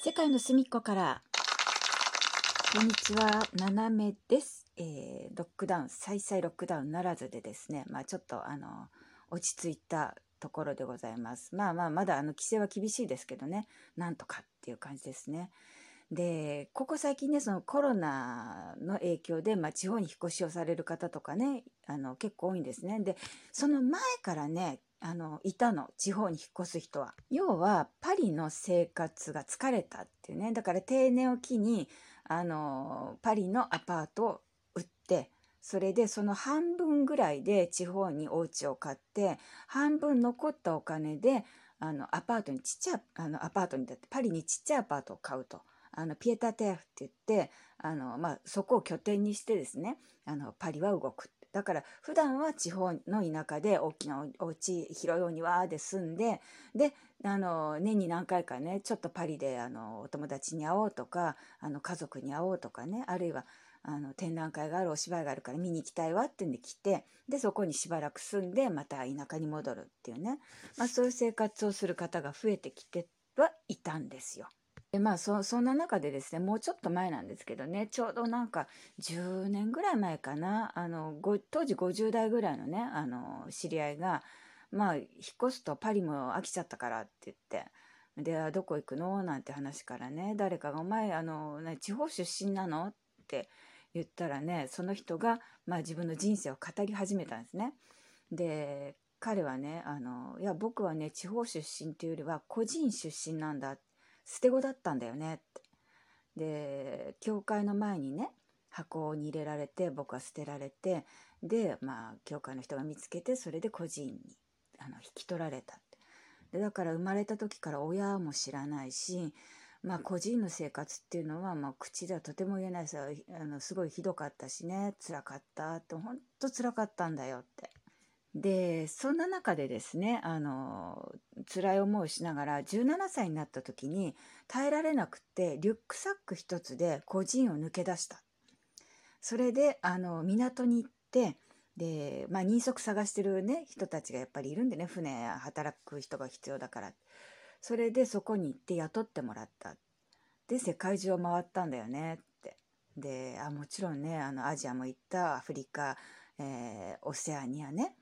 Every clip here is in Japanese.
世界の隅っこから。こんにちは。ななめです、えーロックダウン再々ロックダウンならずでですね。まあちょっとあの落ち着いたところでございます。まあまあまだあの規制は厳しいですけどね。なんとかっていう感じですね。でここ最近ねそのコロナの影響で、まあ、地方に引っ越しをされる方とかねあの結構多いんですね。でその前からねあのいたの地方に引っ越す人は。要はパリの生活が疲れたっていうね。だから定年を機にあのパリのアパートを売ってそれでその半分ぐらいで地方にお家を買って半分残ったお金であのアパートにちっちゃあのアパートにだってパリにちっちゃいアパートを買うと。あのピエタテーフって言ってあの、まあ、そこを拠点にしてですねあのパリは動くだから普段は地方の田舎で大きなお家広いお庭で住んでであの年に何回かねちょっとパリであのお友達に会おうとかあの家族に会おうとかねあるいはあの展覧会があるお芝居があるから見に行きたいわってんで来てでそこにしばらく住んでまた田舎に戻るっていうね、まあ、そういう生活をする方が増えてきてはいたんですよ。でまあそそんな中でですねもうちょっと前なんですけどねちょうどなんか10年ぐらい前かなあの当時50代ぐらいのねあの知り合いがまあ引っ越すとパリも飽きちゃったからって言って。であどこ行くの？なんて話からね誰かが「お前あの、ね、地方出身なの?」って言ったらねその人が、まあ、自分の人生を語り始めたんですね。で彼はねあの「いや僕はね地方出身っていうよりは個人出身なんだ」捨て子だったんだよねって。で教会の前にね箱に入れられて僕は捨てられてでまあ教会の人が見つけてそれで個人にあの引き取られたってでだから生まれた時から親も知らないしまあ個人の生活っていうのは、まあ、口ではとても言えないさあのすごいひどかったしね辛かったってほんと辛かったんだよって。でそんな中でですねあの辛い思いをしながら17歳になった時に耐えられなくてリュックサック一つで個人を抜け出した。それであの港に行ってで、まあ、人足探してる、ね、人たちがやっぱりいるんでね船働く人が必要だから。それでそこに行って雇ってもらった。で世界中を回ったんだよねって。であもちろんねあのアジアも行ったアフリカ、えーオセアニアね。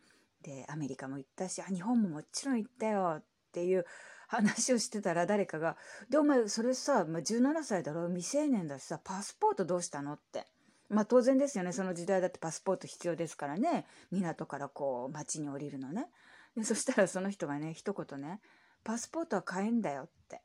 でアメリカも行ったしあ日本ももちろん行ったよっていう話をしてたら誰かが「でお前それさ、まあ、17歳だろ？未成年だしさパスポートどうしたの?」って。まあ当然ですよねその時代だってパスポート必要ですからね港からこう町に降りるのねでそしたらその人がね一言ね「パスポートは買えんだよ」って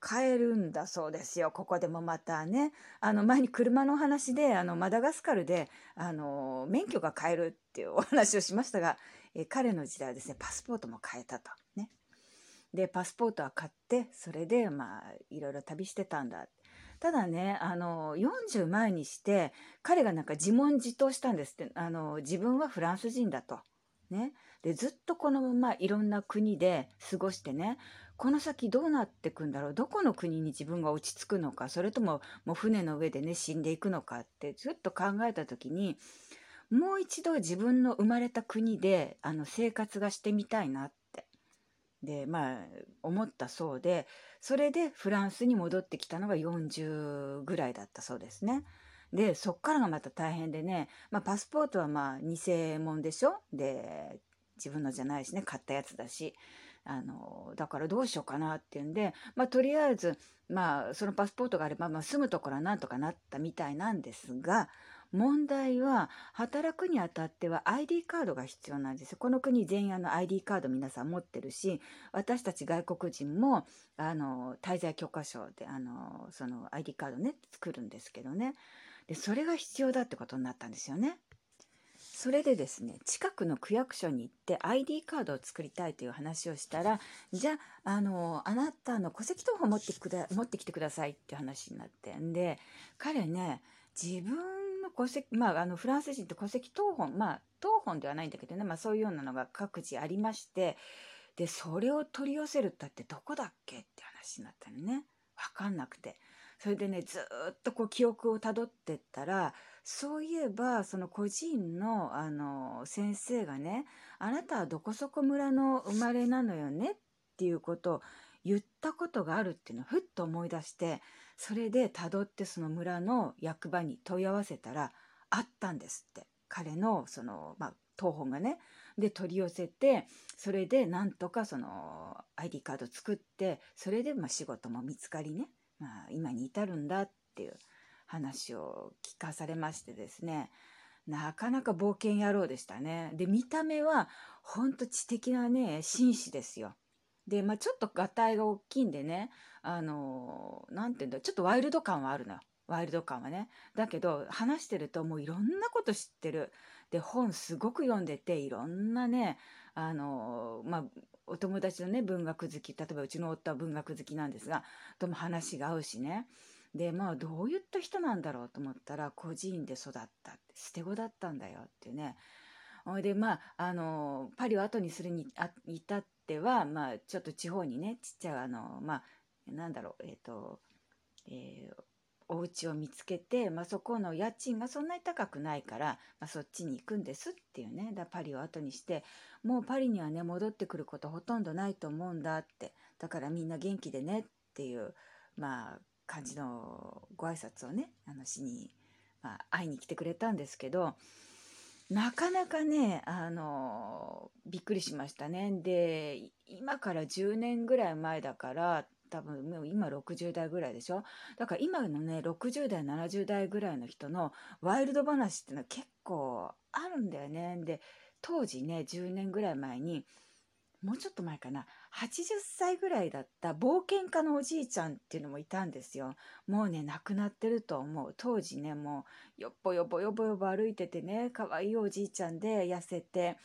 買えるんだそうですよここでもまたねあの前に車の話であのマダガスカルであの免許が買えるっていうお話をしましたが、え彼の時代はですねパスポートも買えたと。でパスポートは買ってそれでまあいろいろ旅してたんだ。ただねあの40前にして彼がなんか自問自答したんですってあの自分はフランス人だと。ね、でずっとこのままいろんな国で過ごしてねこの先どうなってくんだろうどこの国に自分が落ち着くのかそれとももう船の上でね死んでいくのかってずっと考えた時にもう一度自分の生まれた国であの生活がしてみたいなってでまあ思ったそうでそれでフランスに戻ってきたのが40ぐらいだったそうですね。でそっからがまた大変でね、まあ、パスポートはまあ偽物でしょ？で自分のじゃないしね買ったやつだしあのだからどうしようかなっていうんで、まあ、とりあえず、まあ、そのパスポートがあれば、まあ、住むところはなんとかなったみたいなんですが問題は働くにあたっては ID カードが必要なんですよ。この国全員あの ID カード皆さん持ってるし私たち外国人もあの滞在許可証であのその ID カードね作るんですけどねでそれが必要だってことになったんですよね。それでですね近くの区役所に行って ID カードを作りたいという話をしたらじゃああのあなたの戸籍謄本持ってくだ持ってきてくださいっていう話になってんで彼ね自分戸籍まああのフランス人って戸籍謄本まあ謄本ではないんだけどね、まあ、そういうようなのが各自ありましてでそれを取り寄せるったってどこだっけって話になったのね。分かんなくて。それでねずっとこう記憶をたどってったらそういえばその個人のあの先生がね「あなたはどこそこ村の生まれなのよね」っていうことを言ったことがあるっていうのをふっと思い出してそれでたどってその村の役場に問い合わせたらあったんですって彼のその、まあ、当本がねで取り寄せてそれでなんとかその ID カード作ってそれでまあ仕事も見つかりね、まあ、今に至るんだっていう話を聞かされましてですねなかなか冒険野郎でしたね。で見た目はほんと知的なね紳士ですよ。で、まあ、ちょっとがたいが大きいんでねあの何て言うんだちょっとワイルド感はあるのよ。ワイルド感はね。だけど話してるともういろんなこと知ってる。で本すごく読んでていろんなねあのまあお友達のね文学好き例えばうちの夫は文学好きなんですがとも話が合うしねでまあどういった人なんだろうと思ったら孤児院で育った捨て子だったんだよっていうねでまああのパリを後にするにあ至ってはまあちょっと地方にねちっちゃいあのまあなんだろうえっ、ー、とえーお家を見つけて、まあ、そこの家賃がそんなに高くないから、まあ、そっちに行くんですっていうねだパリを後にしてもうパリにはね戻ってくることほとんどないと思うんだってだからみんな元気でねっていうまあ感じのご挨拶をねあのしに、まあ、会いに来てくれたんですけどなかなかねあのびっくりしましたね。で今から10年ぐらい前だから多分もう今60代ぐらいでしょ？だから今のね60代70代ぐらいの人のワイルド話っていうのは結構あるんだよね。で当時ね10年ぐらい前にもうちょっと前かな。80歳ぐらいだった冒険家のおじいちゃんっていうのもいたんですよ。もうね亡くなってると思う。当時ねもうよっぽよぼよぼよぼ歩いててね可愛いおじいちゃんで痩せて。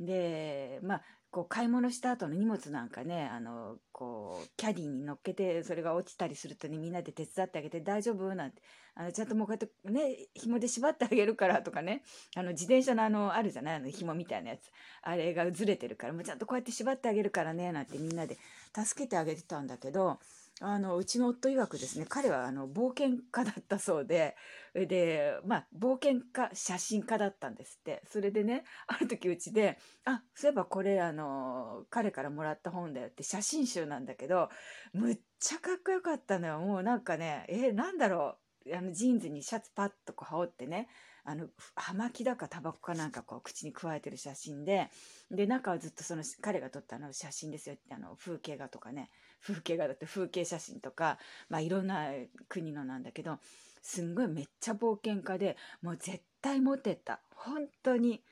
でまあこう買い物した後の荷物なんかねあのこうキャディーに乗っけてそれが落ちたりするとねみんなで手伝ってあげて大丈夫？なんて。あのちゃんともうこうやってね紐で縛ってあげるからとかね。あの自転車のあのあるじゃない？あの紐みたいなやつ。あれがずれてるからもうちゃんとこうやって縛ってあげるからねなんてみんなで助けてあげてたんだけどあのうちの夫曰くですね彼はあの冒険家だったそうででまあ冒険家写真家だったんですって。それでねある時うちで「あそういえばこれあの彼からもらった本だよ」って写真集なんだけどむっちゃかっこよかったのよ。もうなんかねえー、なんだろう。あのジーンズにシャツパッとこう羽織ってねあの葉巻だかタバコかなんかこう口にくわえてる写真でで中はずっとその彼が撮ったの写真ですよあの風景画とかね。風景画だって風景写真とか、まあ、いろんな国のなんだけどすんごいめっちゃ冒険家でもう絶対モテた本当に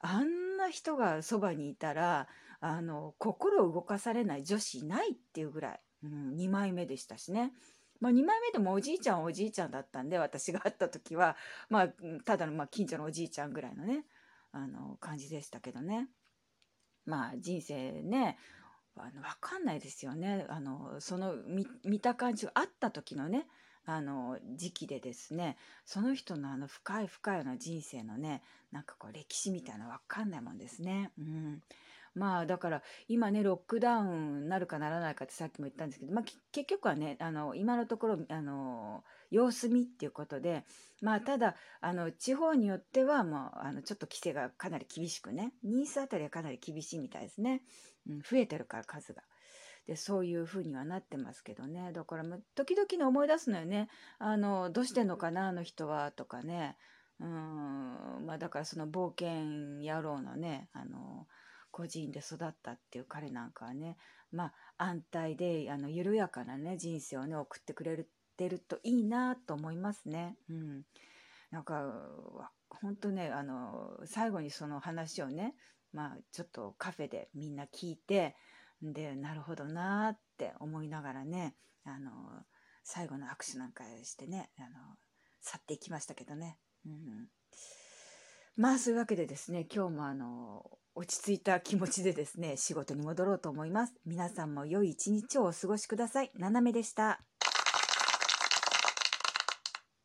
あんな人がそばにいたらあの心を動かされない女子いないっていうぐらい、うん、2枚目でしたしね。まあ、2枚目でもおじいちゃんおじいちゃんだったんで私が会った時は、まあ、ただのま近所のおじいちゃんぐらいのねあの感じでしたけどね。まあ人生ねあの分かんないですよねあのその見た感じがあった時のねあの時期でですねその人のあの深い深いような人生のねなんかこう歴史みたいなの分かんないもんですね。うんまあだから今ねロックダウンなるかならないかってさっきも言ったんですけど、まあ、結局はねあの今のところあの様子見っていうことでまあただあの地方によってはもうあのちょっと規制がかなり厳しくねニースあたりはかなり厳しいみたいですね、うん、増えてるから数が。でそういう風にはなってますけどね。だから時々ね思い出すのよね。あのどうしてんのかなあの人はとかね。うんまあだからその冒険野郎のねあの孤児院で育ったっていう彼なんかはねまあ安泰であの緩やかなね人生をね送ってくれてるといいなと思いますね。うん、なんか本当ねあの最後にその話をねまあちょっとカフェでみんな聞いてでなるほどなって思いながらねあの最後の握手なんかしてねあの去っていきましたけどね。うん、まあそういうわけでですね今日もあの落ち着いた気持ちでですね、仕事に戻ろうと思います。皆さんも良い一日をお過ごしください。ななめでした。